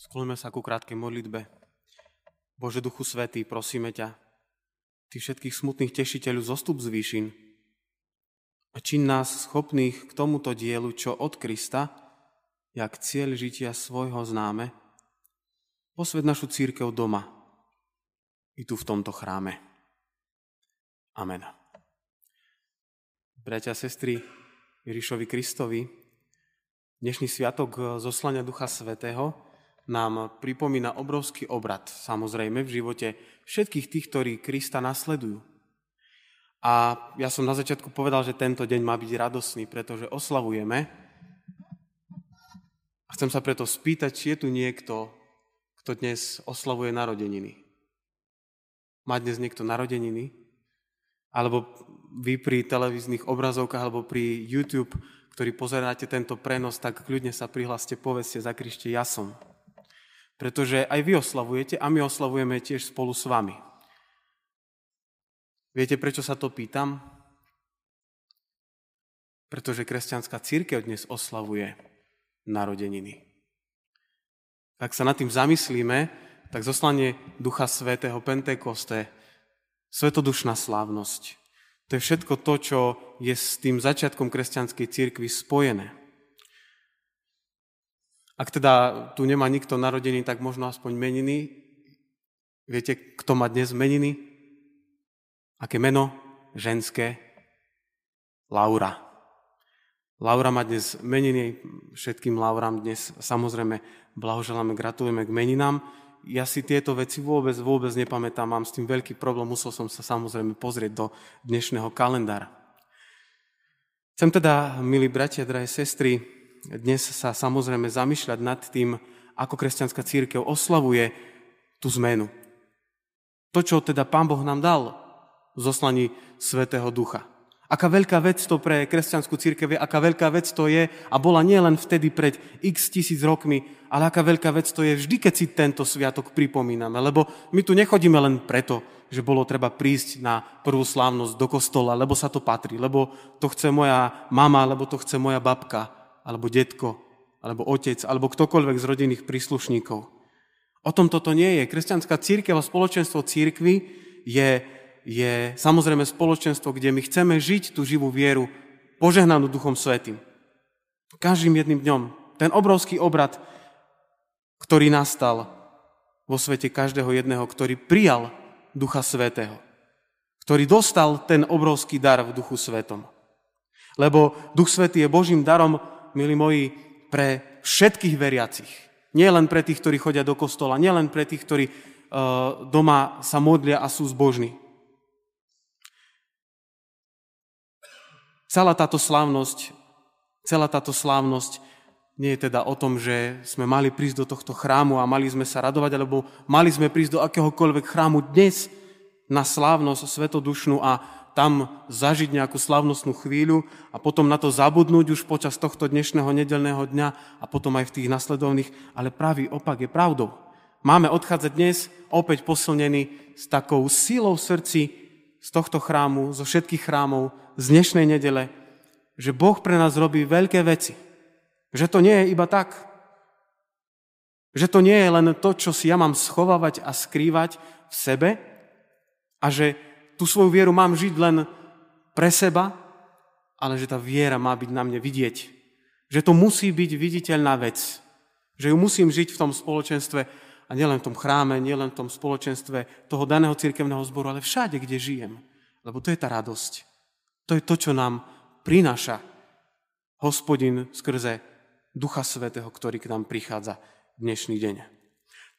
Skloňme sa ku krátkej modlitbe. Bože Duchu Svetý, prosíme ťa, Ty všetkých smutných tešiteľov zostup z výšin a čin nás schopných k tomuto dielu, čo od Krista, jak cieľ žitia svojho známe, posved našu církev doma i tu v tomto chráme. Amen. Bratia sestry, Ježišovi Kristovi, dnešný sviatok zoslania Ducha Svetého nám pripomína obrovský obrad, samozrejme, v živote všetkých tých, ktorí Krista nasledujú. A ja som na začiatku povedal, že tento deň má byť radosný, pretože oslavujeme. A chcem sa preto spýtať, či je tu niekto, kto dnes oslavuje narodeniny. Má dnes niekto narodeniny? Alebo vy pri televíznych obrazovkách alebo pri YouTube, ktorý pozeráte tento prenos, tak kľudne sa prihláste, povedzte, zakrište, ja som pretože aj vy oslavujete a my oslavujeme tiež spolu s vami. Viete, prečo sa to pýtam? Pretože kresťanská církev dnes oslavuje narodeniny. Ak sa nad tým zamyslíme, tak zoslanie Ducha Svetého Pentekoste, svetodušná slávnosť, to je všetko to, čo je s tým začiatkom kresťanskej církvy spojené. Ak teda tu nemá nikto narodený, tak možno aspoň meniny. Viete, kto má dnes meniny? Aké meno? Ženské. Laura. Laura má dnes meniny, všetkým Laurám dnes samozrejme blahoželáme, gratulujeme k meninám. Ja si tieto veci vôbec, vôbec nepamätám, mám s tým veľký problém, musel som sa samozrejme pozrieť do dnešného kalendára. Chcem teda, milí bratia, drahé sestry, dnes sa samozrejme zamýšľať nad tým, ako kresťanská církev oslavuje tú zmenu. To, čo teda Pán Boh nám dal v zoslaní Svetého Ducha. Aká veľká vec to pre kresťanskú církev je, aká veľká vec to je a bola nielen vtedy pred x tisíc rokmi, ale aká veľká vec to je vždy, keď si tento sviatok pripomíname. Lebo my tu nechodíme len preto, že bolo treba prísť na prvú slávnosť do kostola, lebo sa to patrí, lebo to chce moja mama, lebo to chce moja babka, alebo detko, alebo otec, alebo ktokoľvek z rodinných príslušníkov. O tom toto nie je. Kresťanská církev a spoločenstvo církvy je, je samozrejme spoločenstvo, kde my chceme žiť tú živú vieru, požehnanú Duchom Svetým. Každým jedným dňom. Ten obrovský obrad, ktorý nastal vo svete každého jedného, ktorý prijal Ducha Svetého. Ktorý dostal ten obrovský dar v Duchu Svetom. Lebo Duch Svetý je Božím darom milí moji, pre všetkých veriacich. Nie len pre tých, ktorí chodia do kostola, nie len pre tých, ktorí uh, doma sa modlia a sú zbožní. Celá táto slávnosť, celá táto slávnosť nie je teda o tom, že sme mali prísť do tohto chrámu a mali sme sa radovať, alebo mali sme prísť do akéhokoľvek chrámu dnes na slávnosť svetodušnú a tam zažiť nejakú slavnostnú chvíľu a potom na to zabudnúť už počas tohto dnešného nedelného dňa a potom aj v tých nasledovných, ale pravý opak je pravdou. Máme odchádzať dnes opäť posilnení s takou sílou v srdci z tohto chrámu, zo všetkých chrámov, z dnešnej nedele, že Boh pre nás robí veľké veci. Že to nie je iba tak. Že to nie je len to, čo si ja mám schovávať a skrývať v sebe a že tú svoju vieru mám žiť len pre seba, ale že tá viera má byť na mne vidieť. Že to musí byť viditeľná vec. Že ju musím žiť v tom spoločenstve a nielen v tom chráme, nielen v tom spoločenstve toho daného cirkevného zboru, ale všade, kde žijem. Lebo to je tá radosť. To je to, čo nám prináša hospodin skrze Ducha Svetého, ktorý k nám prichádza dnešný deň.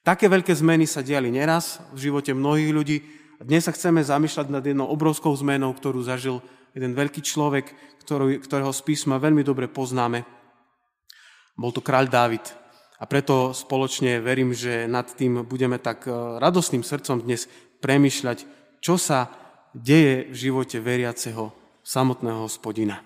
Také veľké zmeny sa diali neraz v živote mnohých ľudí, a dnes sa chceme zamýšľať nad jednou obrovskou zmenou, ktorú zažil jeden veľký človek, ktorého z písma veľmi dobre poznáme. Bol to kráľ Dávid. A preto spoločne verím, že nad tým budeme tak e, radostným srdcom dnes premyšľať, čo sa deje v živote veriaceho samotného hospodina.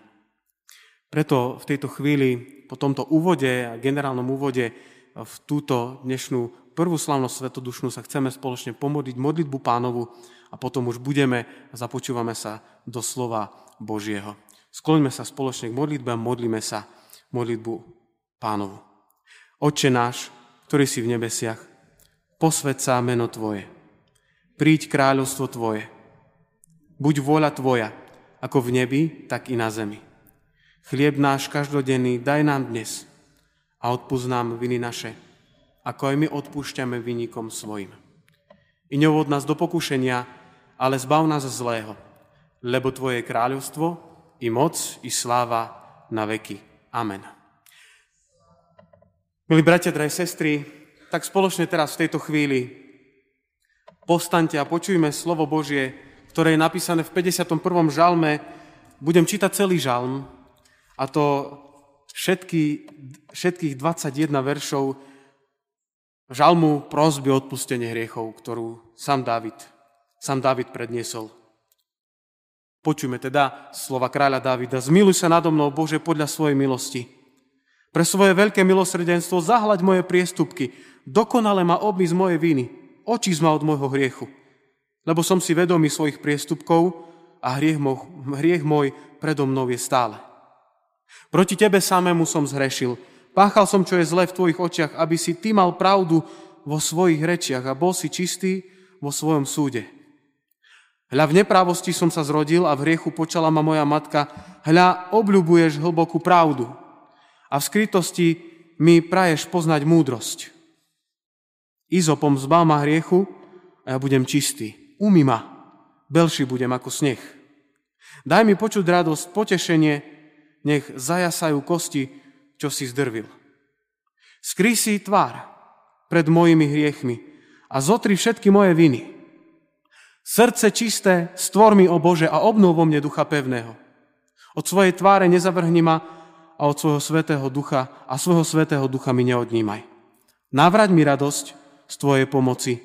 Preto v tejto chvíli, po tomto úvode generálnom úvode v túto dnešnú prvú slavnosť svetodušnú sa chceme spoločne pomodliť modlitbu pánovu a potom už budeme a započúvame sa do slova Božieho. Skloňme sa spoločne k modlitbe a modlíme sa modlitbu pánovu. Oče náš, ktorý si v nebesiach, posved sa meno Tvoje. Príď kráľovstvo Tvoje. Buď vôľa Tvoja, ako v nebi, tak i na zemi. Chlieb náš každodenný daj nám dnes a odpúsť nám viny naše, ako aj my odpúšťame vynikom svojim. I neuvod nás do pokušenia, ale zbav nás zlého, lebo Tvoje kráľovstvo i moc i sláva na veky. Amen. Milí bratia, drahé sestry, tak spoločne teraz v tejto chvíli postaňte a počujme slovo Božie, ktoré je napísané v 51. žalme. Budem čítať celý žalm a to všetky, všetkých 21 veršov žalmu prosby o odpustenie hriechov, ktorú sám David, sám David predniesol. Počujme teda slova kráľa Davida. Zmiluj sa nado mnou, Bože, podľa svojej milosti pre svoje veľké milosrdenstvo zahľaď moje priestupky, dokonale ma obmy z mojej viny, očíš ma od môjho hriechu. Lebo som si vedomý svojich priestupkov a hriech, môj, hriech môj predo mnou je stále. Proti tebe samému som zhrešil. Páchal som, čo je zlé v tvojich očiach, aby si ty mal pravdu vo svojich rečiach a bol si čistý vo svojom súde. Hľa v neprávosti som sa zrodil a v hriechu počala ma moja matka. Hľa obľubuješ hlbokú pravdu a v skrytosti mi praješ poznať múdrosť. Izopom zbav ma hriechu a ja budem čistý. Umy ma, belší budem ako sneh. Daj mi počuť radosť, potešenie, nech zajasajú kosti, čo si zdrvil. Skry si tvár pred mojimi hriechmi a zotri všetky moje viny. Srdce čisté, stvor mi, o Bože, a obnov vo mne ducha pevného. Od svojej tváre nezavrhni ma a od svojho svetého ducha a svojho svetého ducha mi neodnímaj. Navrať mi radosť z Tvojej pomoci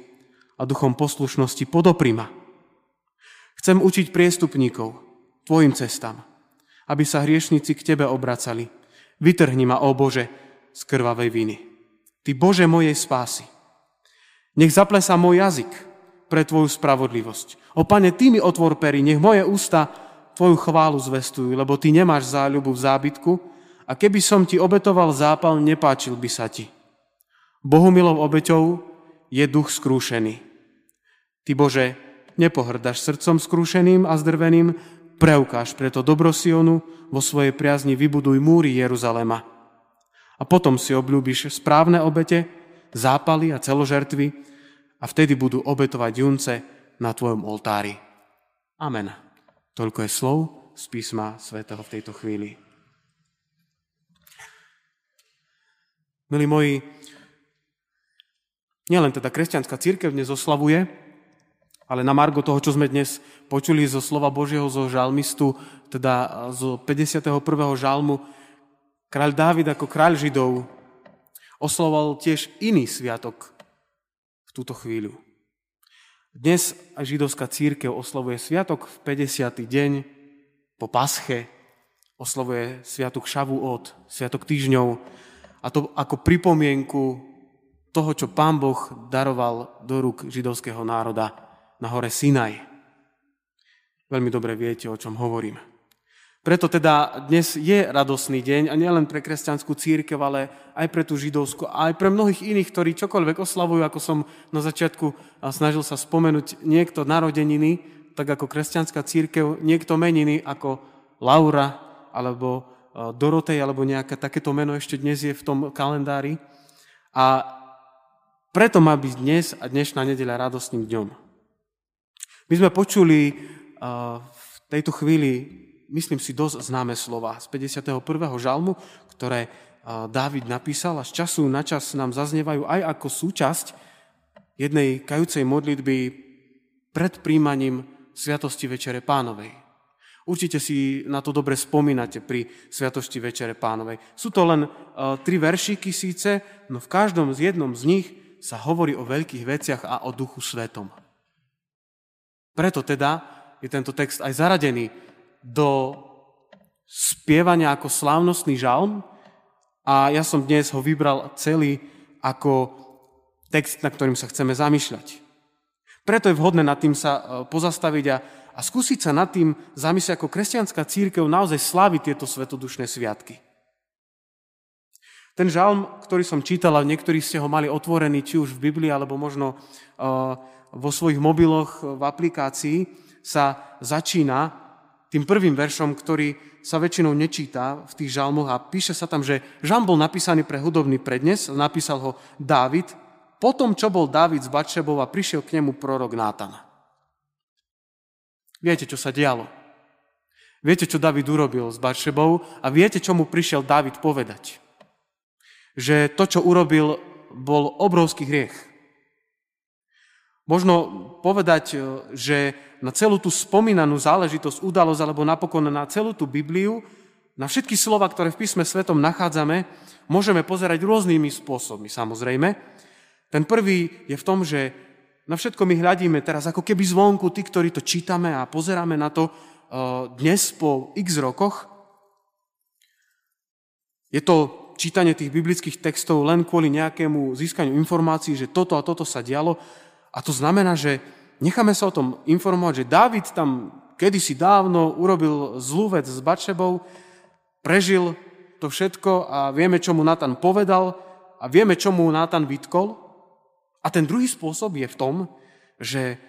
a duchom poslušnosti podopri. Chcem učiť priestupníkov Tvojim cestám, aby sa hriešnici k Tebe obracali. Vytrhni ma, ó Bože, z krvavej viny. Ty Bože mojej spásy. Nech zaplesá môj jazyk pre Tvoju spravodlivosť. O Pane, Ty mi otvor pery, nech moje ústa Tvoju chválu zvestujú, lebo Ty nemáš záľubu v zábytku, a keby som ti obetoval zápal, nepáčil by sa ti. Bohumilou obeťou je duch skrúšený. Ty Bože, nepohrdaš srdcom skrúšeným a zdrveným, preukáž preto dobrosionu, vo svojej priazni vybuduj múry Jeruzalema. A potom si obľúbiš správne obete, zápaly a celožertvy a vtedy budú obetovať junce na tvojom oltári. Amen. Toľko je slov z písma svätého v tejto chvíli. Milí moji, nielen teda kresťanská církev dnes oslavuje, ale na margo toho, čo sme dnes počuli zo slova Božieho, zo žalmistu, teda zo 51. žalmu, kráľ Dávid ako kráľ Židov oslavoval tiež iný sviatok v túto chvíľu. Dnes židovská církev oslavuje sviatok v 50. deň po pasche, oslavuje sviatok Šavuot, sviatok týždňov, a to ako pripomienku toho, čo pán Boh daroval do rúk židovského národa na hore Sinaj. Veľmi dobre viete, o čom hovorím. Preto teda dnes je radosný deň a nielen pre kresťanskú církev, ale aj pre tú židovskú aj pre mnohých iných, ktorí čokoľvek oslavujú, ako som na začiatku snažil sa spomenúť, niekto narodeniny, tak ako kresťanská církev, niekto meniny ako Laura alebo Dorotej alebo nejaké takéto meno ešte dnes je v tom kalendári. A preto má byť dnes a dnešná nedeľa radostným dňom. My sme počuli v tejto chvíli, myslím si, dosť známe slova z 51. žalmu, ktoré Dávid napísal a z času na čas nám zaznievajú aj ako súčasť jednej kajúcej modlitby pred príjmaním Sviatosti Večere Pánovej. Určite si na to dobre spomínate pri Sviatosti Večere Pánovej. Sú to len uh, tri veršíky síce, no v každom z jednom z nich sa hovorí o veľkých veciach a o Duchu Svetom. Preto teda je tento text aj zaradený do spievania ako slávnostný žalm a ja som dnes ho vybral celý ako text, na ktorým sa chceme zamýšľať. Preto je vhodné nad tým sa e, pozastaviť a a skúsiť sa nad tým zamyslieť, ako kresťanská církev naozaj slaví tieto svetodušné sviatky. Ten žalm, ktorý som čítal, a niektorí ste ho mali otvorený, či už v Biblii, alebo možno uh, vo svojich mobiloch v aplikácii, sa začína tým prvým veršom, ktorý sa väčšinou nečíta v tých žalmoch a píše sa tam, že žalm bol napísaný pre hudobný prednes, napísal ho Dávid, potom, čo bol Dávid z a prišiel k nemu prorok Nátana. Viete, čo sa dialo. Viete, čo David urobil s Batšebou a viete, čo mu prišiel David povedať. Že to, čo urobil, bol obrovský hriech. Možno povedať, že na celú tú spomínanú záležitosť, udalosť, alebo napokon na celú tú Bibliu, na všetky slova, ktoré v písme svetom nachádzame, môžeme pozerať rôznymi spôsobmi, samozrejme. Ten prvý je v tom, že na všetko my hľadíme teraz ako keby zvonku, tí, ktorí to čítame a pozeráme na to uh, dnes po x rokoch. Je to čítanie tých biblických textov len kvôli nejakému získaniu informácií, že toto a toto sa dialo. A to znamená, že necháme sa o tom informovať, že Dávid tam kedysi dávno urobil zlú vec s Bačebou, prežil to všetko a vieme, čo mu Natan povedal a vieme, čo mu Natan vytkol. A ten druhý spôsob je v tom, že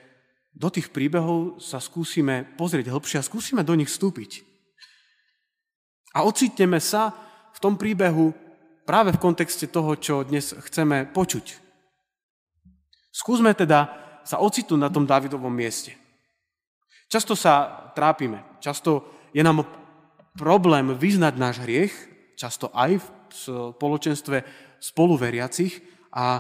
do tých príbehov sa skúsime pozrieť hĺbšie a skúsime do nich vstúpiť. A ocitneme sa v tom príbehu práve v kontexte toho, čo dnes chceme počuť. Skúsme teda sa ocitnúť na tom Davidovom mieste. Často sa trápime, často je nám problém vyznať náš hriech, často aj v spoločenstve spoluveriacich a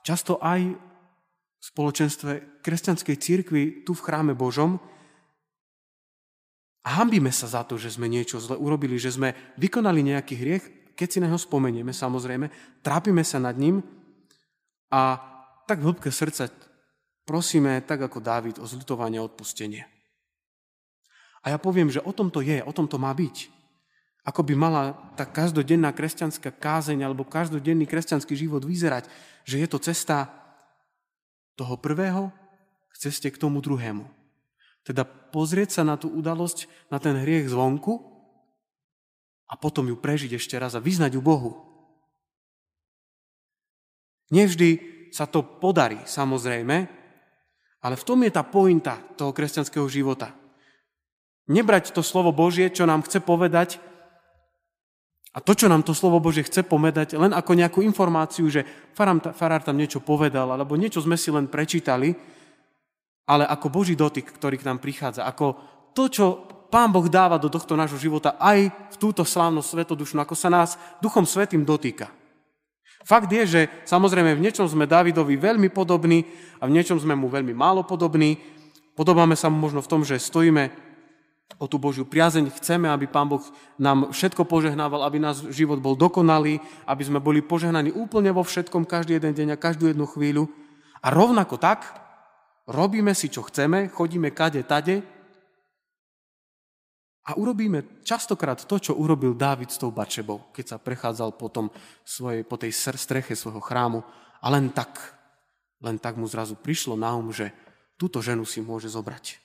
často aj v spoločenstve kresťanskej církvy tu v chráme Božom. A hambíme sa za to, že sme niečo zle urobili, že sme vykonali nejaký hriech, keď si na ho spomenieme, samozrejme, trápime sa nad ním a tak v hĺbke srdca prosíme, tak ako Dávid, o zľutovanie a odpustenie. A ja poviem, že o tom to je, o tom to má byť. Ako by mala tá každodenná kresťanská kázeň alebo každodenný kresťanský život vyzerať, že je to cesta toho prvého k ceste k tomu druhému. Teda pozrieť sa na tú udalosť, na ten hriech zvonku a potom ju prežiť ešte raz a vyznať ju Bohu. Nevždy sa to podarí, samozrejme, ale v tom je tá pointa toho kresťanského života. Nebrať to slovo Božie, čo nám chce povedať, a to, čo nám to slovo Bože chce pomedať, len ako nejakú informáciu, že farár tam niečo povedal, alebo niečo sme si len prečítali, ale ako Boží dotyk, ktorý k nám prichádza, ako to, čo Pán Boh dáva do tohto nášho života aj v túto slávnosť svetodušnú, ako sa nás Duchom Svetým dotýka. Fakt je, že samozrejme v niečom sme Davidovi veľmi podobní a v niečom sme mu veľmi málo podobní. Podobáme sa mu možno v tom, že stojíme o tú Božiu priazeň. Chceme, aby Pán Boh nám všetko požehnával, aby náš život bol dokonalý, aby sme boli požehnaní úplne vo všetkom, každý jeden deň a každú jednu chvíľu. A rovnako tak robíme si, čo chceme, chodíme kade, tade a urobíme častokrát to, čo urobil Dávid s tou Bačebou, keď sa prechádzal potom svojej, po tej streche svojho chrámu. A len tak, len tak mu zrazu prišlo na um, že túto ženu si môže zobrať.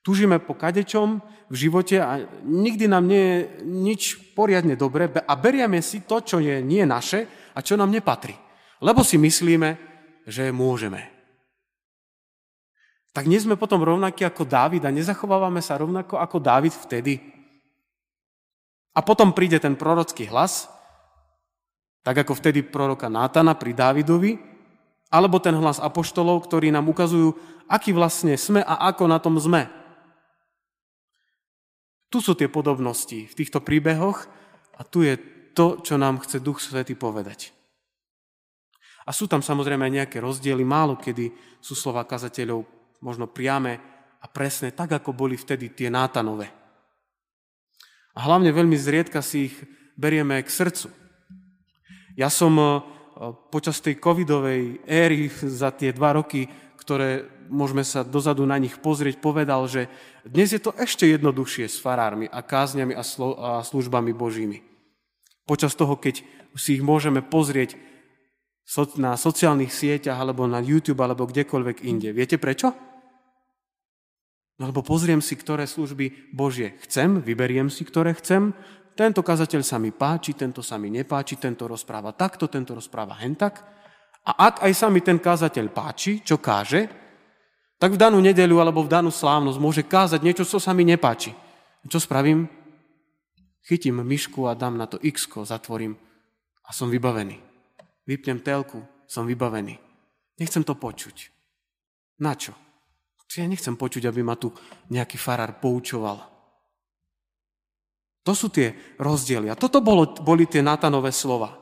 Túžime po kadečom v živote a nikdy nám nie je nič poriadne dobre a berieme si to, čo je nie naše a čo nám nepatrí. Lebo si myslíme, že môžeme. Tak nie sme potom rovnakí ako Dávid a nezachovávame sa rovnako ako Dávid vtedy. A potom príde ten prorocký hlas, tak ako vtedy proroka Nátana pri Dávidovi, alebo ten hlas apoštolov, ktorí nám ukazujú, aký vlastne sme a ako na tom sme. Tu sú tie podobnosti v týchto príbehoch a tu je to, čo nám chce Duch Svety povedať. A sú tam samozrejme aj nejaké rozdiely, málo kedy sú slova kazateľov možno priame a presné, tak ako boli vtedy tie nátanové. A hlavne veľmi zriedka si ich berieme k srdcu. Ja som eh, počas tej covidovej éry za tie dva roky, ktoré môžeme sa dozadu na nich pozrieť, povedal, že dnes je to ešte jednoduchšie s farármi a kázňami a, a službami Božími. Počas toho, keď si ich môžeme pozrieť na sociálnych sieťach alebo na YouTube alebo kdekoľvek inde. Viete prečo? No lebo pozriem si, ktoré služby Božie chcem, vyberiem si, ktoré chcem, tento kazateľ sa mi páči, tento sa mi nepáči, tento rozpráva takto, tento rozpráva hentak. A ak aj sa mi ten kazateľ páči, čo káže, tak v danú nedelu alebo v danú slávnosť môže kázať niečo, čo sa mi nepáči. Čo spravím? Chytím myšku a dám na to x zatvorím a som vybavený. Vypnem telku, som vybavený. Nechcem to počuť. Na čo? Ja nechcem počuť, aby ma tu nejaký farár poučoval. To sú tie rozdiely. A toto bolo, boli tie Natanové slova.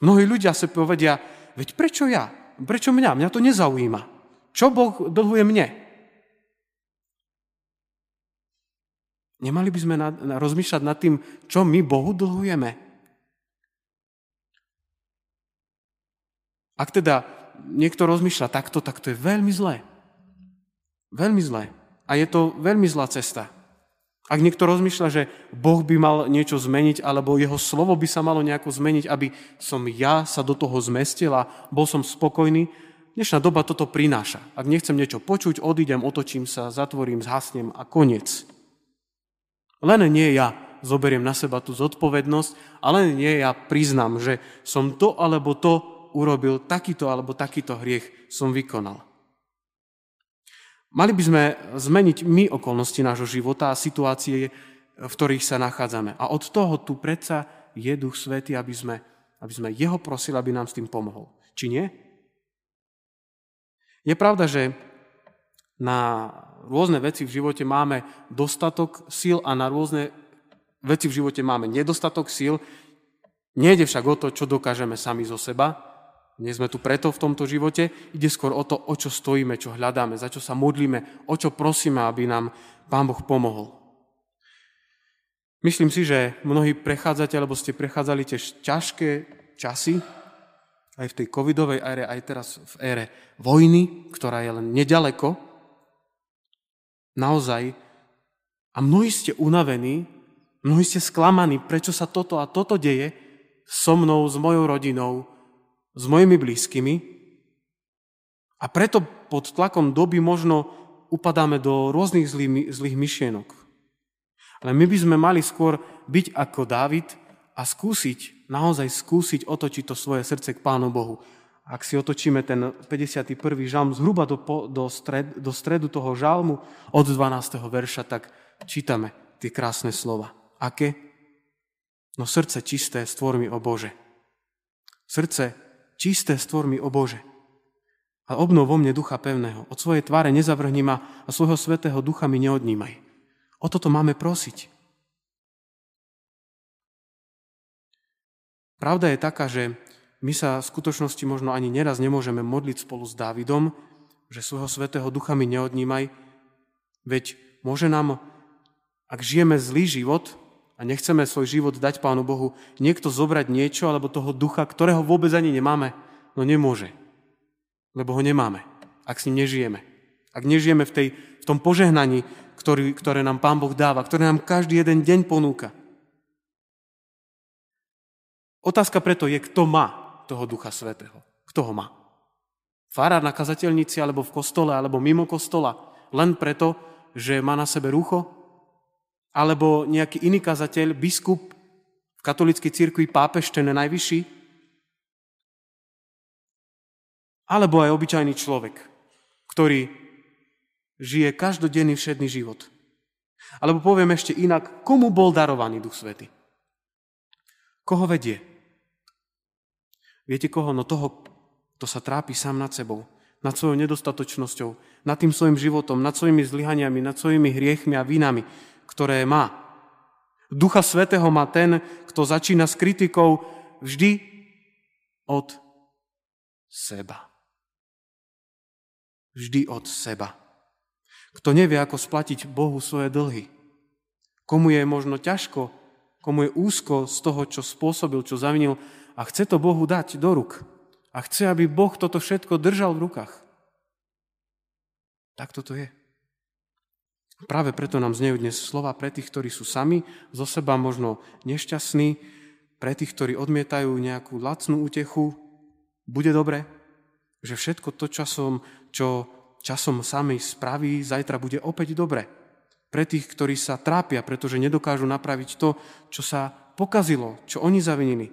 Mnohí ľudia sa povedia, veď prečo ja? Prečo mňa? Mňa to nezaujíma. Čo Boh dlhuje mne? Nemali by sme na, na, rozmýšľať nad tým, čo my Bohu dlhujeme. Ak teda niekto rozmýšľa takto, tak to je veľmi zlé. Veľmi zlé. A je to veľmi zlá cesta. Ak niekto rozmýšľa, že Boh by mal niečo zmeniť, alebo jeho slovo by sa malo nejako zmeniť, aby som ja sa do toho zmestil a bol som spokojný, dnešná doba toto prináša. Ak nechcem niečo počuť, odídem, otočím sa, zatvorím, zhasnem a koniec. Len nie ja zoberiem na seba tú zodpovednosť a len nie ja priznám, že som to alebo to urobil, takýto alebo takýto hriech som vykonal. Mali by sme zmeniť my okolnosti nášho života a situácie, v ktorých sa nachádzame. A od toho tu predsa je Duch Svety, aby sme, aby sme Jeho prosili, aby nám s tým pomohol. Či nie? Je pravda, že na rôzne veci v živote máme dostatok síl a na rôzne veci v živote máme nedostatok síl. Nejde však o to, čo dokážeme sami zo seba, nie sme tu preto v tomto živote, ide skôr o to, o čo stojíme, čo hľadáme, za čo sa modlíme, o čo prosíme, aby nám Pán Boh pomohol. Myslím si, že mnohí prechádzate, alebo ste prechádzali tiež ťažké časy, aj v tej covidovej ére, aj teraz v ére vojny, ktorá je len nedaleko. Naozaj. A mnohí ste unavení, mnohí ste sklamaní, prečo sa toto a toto deje so mnou, s mojou rodinou, s mojimi blízkymi a preto pod tlakom doby možno upadáme do rôznych zlých, zlých myšlienok. Ale my by sme mali skôr byť ako Dávid a skúsiť, naozaj skúsiť otočiť to svoje srdce k Pánu Bohu. Ak si otočíme ten 51. žalm zhruba do, do, stred, do stredu toho žalmu od 12. verša, tak čítame tie krásne slova. Aké? No srdce čisté, stvor mi, o Bože. Srdce čisté stvor mi, o Bože. A obnov vo mne ducha pevného. Od svojej tváre nezavrhni ma a svojho svetého ducha mi neodnímaj. O toto máme prosiť. Pravda je taká, že my sa v skutočnosti možno ani neraz nemôžeme modliť spolu s Dávidom, že svojho svetého ducha mi neodnímaj, veď môže nám, ak žijeme zlý život, a nechceme svoj život dať Pánu Bohu, niekto zobrať niečo alebo toho ducha, ktorého vôbec ani nemáme, no nemôže. Lebo ho nemáme, ak s ním nežijeme. Ak nežijeme v, tej, v tom požehnaní, ktorý, ktoré nám Pán Boh dáva, ktoré nám každý jeden deň ponúka. Otázka preto je, kto má toho Ducha Svetého. Kto ho má? Farár na kazateľnici, alebo v kostole, alebo mimo kostola. Len preto, že má na sebe rucho, alebo nejaký iný kazateľ, biskup v katolíckej cirkvi, pápež, ten najvyšší, alebo aj obyčajný človek, ktorý žije každodenný všedný život. Alebo poviem ešte inak, komu bol darovaný Duch Svety? Koho vedie? Viete koho? No toho, kto sa trápi sám nad sebou, nad svojou nedostatočnosťou, nad tým svojim životom, nad svojimi zlyhaniami, nad svojimi hriechmi a vínami, ktoré má. Ducha Svetého má ten, kto začína s kritikou vždy od seba. Vždy od seba. Kto nevie, ako splatiť Bohu svoje dlhy. Komu je možno ťažko, komu je úzko z toho, čo spôsobil, čo zavinil a chce to Bohu dať do ruk. A chce, aby Boh toto všetko držal v rukách. Tak toto je. Práve preto nám znejú dnes slova pre tých, ktorí sú sami, zo seba možno nešťastní, pre tých, ktorí odmietajú nejakú lacnú útechu. Bude dobre, že všetko to časom, čo časom sami spraví, zajtra bude opäť dobre. pre tých, ktorí sa trápia, pretože nedokážu napraviť to, čo sa pokazilo, čo oni zavinili.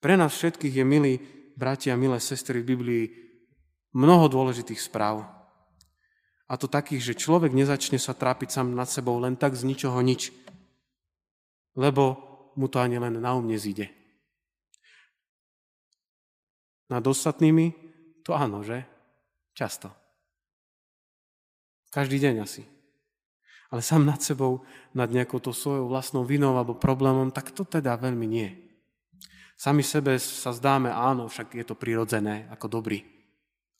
Pre nás všetkých je, milí bratia milé sestry v Biblii, mnoho dôležitých správ. A to takých, že človek nezačne sa trápiť sám nad sebou len tak z ničoho nič, lebo mu to ani len na um nezíde. Nad ostatnými to áno, že? Často. Každý deň asi. Ale sám nad sebou, nad nejakou to svojou vlastnou vinou alebo problémom, tak to teda veľmi nie. Sami sebe sa zdáme, áno, však je to prirodzené, ako dobrý,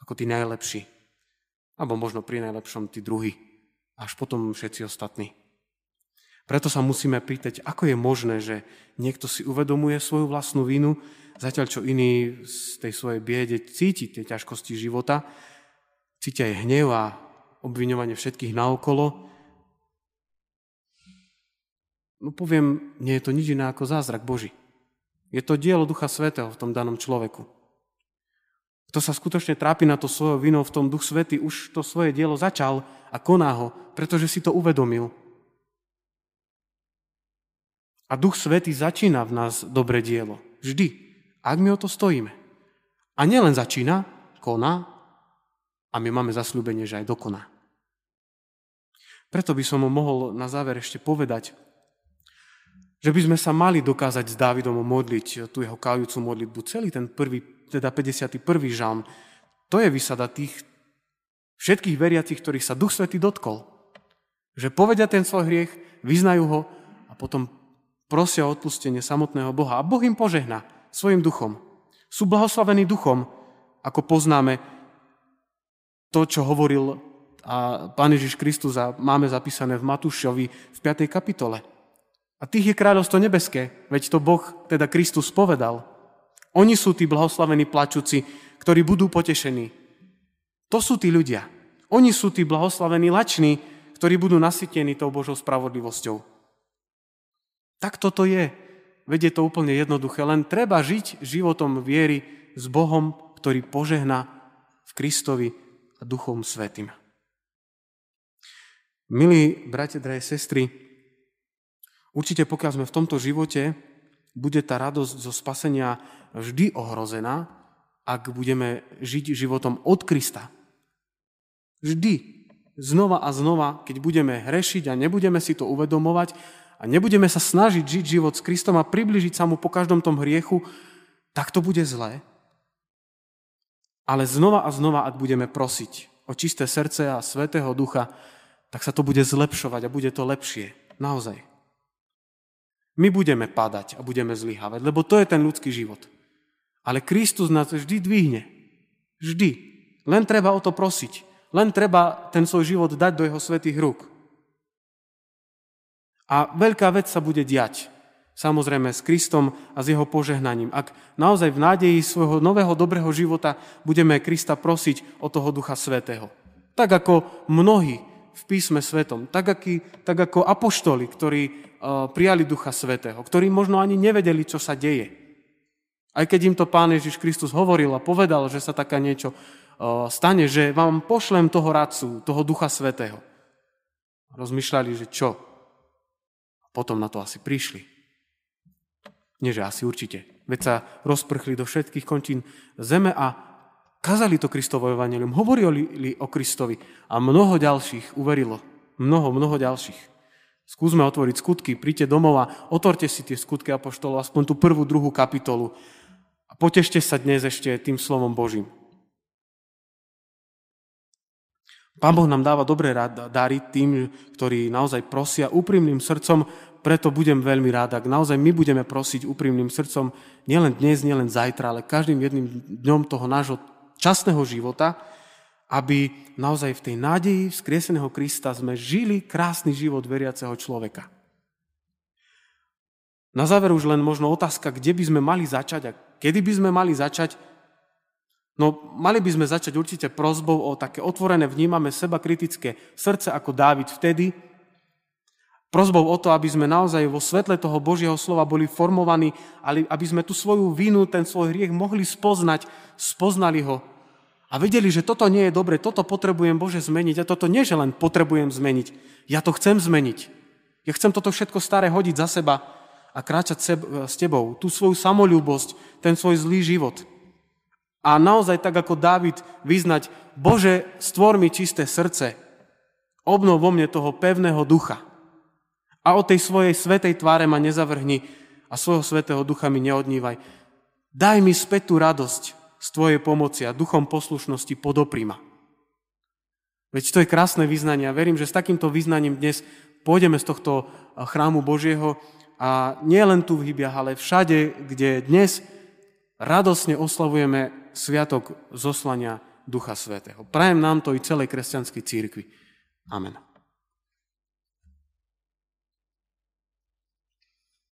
ako tí najlepší. Alebo možno pri najlepšom tí druhí, až potom všetci ostatní. Preto sa musíme pýtať, ako je možné, že niekto si uvedomuje svoju vlastnú vinu, zatiaľ čo iný z tej svojej biede cíti tie ťažkosti života, cítia aj hnev a obviňovanie všetkých naokolo. No poviem, nie je to nič iné ako zázrak Boží. Je to dielo Ducha Svetého v tom danom človeku. Kto sa skutočne trápi na to svojou vinou v tom Duch Svety, už to svoje dielo začal a koná ho, pretože si to uvedomil. A Duch Svetý začína v nás dobre dielo. Vždy. Ak my o to stojíme. A nielen začína, koná a my máme zasľúbenie, že aj dokoná. Preto by som mu mohol na záver ešte povedať, že by sme sa mali dokázať s Dávidom modliť tú jeho kajúcu modlitbu. Celý ten prvý, teda 51. žalm, to je vysada tých všetkých veriacich, ktorých sa Duch Svetý dotkol. Že povedia ten svoj hriech, vyznajú ho a potom prosia o odpustenie samotného Boha. A Boh im požehná svojim duchom. Sú blahoslavení duchom, ako poznáme to, čo hovoril a Pán Ježiš Kristus a máme zapísané v Matúšovi v 5. kapitole. A tých je kráľovstvo nebeské, veď to Boh, teda Kristus, povedal. Oni sú tí blahoslavení plačúci, ktorí budú potešení. To sú tí ľudia. Oni sú tí blahoslavení lační, ktorí budú nasytení tou Božou spravodlivosťou. Tak toto je. Veď je to úplne jednoduché. Len treba žiť životom viery s Bohom, ktorý požehná v Kristovi a Duchom Svetým. Milí bratia, drahé sestry, určite pokiaľ sme v tomto živote, bude tá radosť zo spasenia vždy ohrozená, ak budeme žiť životom od Krista. Vždy. Znova a znova, keď budeme hrešiť a nebudeme si to uvedomovať, a nebudeme sa snažiť žiť život s Kristom a približiť sa mu po každom tom hriechu, tak to bude zlé. Ale znova a znova, ak budeme prosiť o čisté srdce a svetého ducha, tak sa to bude zlepšovať a bude to lepšie. Naozaj. My budeme padať a budeme zlyhávať, lebo to je ten ľudský život. Ale Kristus nás vždy dvihne. Vždy. Len treba o to prosiť. Len treba ten svoj život dať do jeho svetých rúk. A veľká vec sa bude diať. Samozrejme s Kristom a s jeho požehnaním. Ak naozaj v nádeji svojho nového dobrého života budeme Krista prosiť o toho Ducha Svetého. Tak ako mnohí v písme svetom, tak, aký, tak ako apoštoli, ktorí uh, prijali Ducha Svetého, ktorí možno ani nevedeli, čo sa deje. Aj keď im to Pán Ježiš Kristus hovoril a povedal, že sa taká niečo uh, stane, že vám pošlem toho radcu, toho Ducha Svetého. Rozmýšľali, že čo? Potom na to asi prišli. Nie, že asi určite. Veď sa rozprchli do všetkých končín zeme a kazali to Kristovo evanelium, hovorili o Kristovi a mnoho ďalších uverilo. Mnoho, mnoho ďalších. Skúsme otvoriť skutky, príďte domov a otvorte si tie skutky Apoštolov, aspoň tú prvú, druhú kapitolu a potešte sa dnes ešte tým slovom Božím. Pán Boh nám dáva dobré dary tým, ktorí naozaj prosia úprimným srdcom, preto budem veľmi rád, ak naozaj my budeme prosiť úprimným srdcom, nielen dnes, nielen zajtra, ale každým jedným dňom toho nášho časného života, aby naozaj v tej nádeji vzkrieseného Krista sme žili krásny život veriaceho človeka. Na záver už len možno otázka, kde by sme mali začať a kedy by sme mali začať. No, mali by sme začať určite prozbou o také otvorené, vnímame seba kritické srdce ako Dávid vtedy, Prozbou o to, aby sme naozaj vo svetle toho Božieho slova boli formovaní, aby sme tú svoju vinu, ten svoj hriech mohli spoznať, spoznali ho A vedeli, že toto nie je dobre, toto potrebujem Bože zmeniť. A toto nie, že len potrebujem zmeniť. Ja to chcem zmeniť. Ja chcem toto všetko staré hodiť za seba a kráčať s tebou. Tú svoju samolúbosť, ten svoj zlý život. A naozaj tak ako Dávid vyznať, Bože, stvor mi čisté srdce, obnov vo mne toho pevného ducha. A o tej svojej svetej tváre ma nezavrhni a svojho svetého ducha mi neodnívaj. Daj mi späť tú radosť, z Tvojej pomoci a duchom poslušnosti podoprima. Veď to je krásne vyznanie a verím, že s takýmto vyznaním dnes pôjdeme z tohto chrámu Božieho a nie len tu v Hybiach, ale všade, kde dnes radosne oslavujeme sviatok zoslania Ducha Svetého. Prajem nám to i celej kresťanskej církvi. Amen.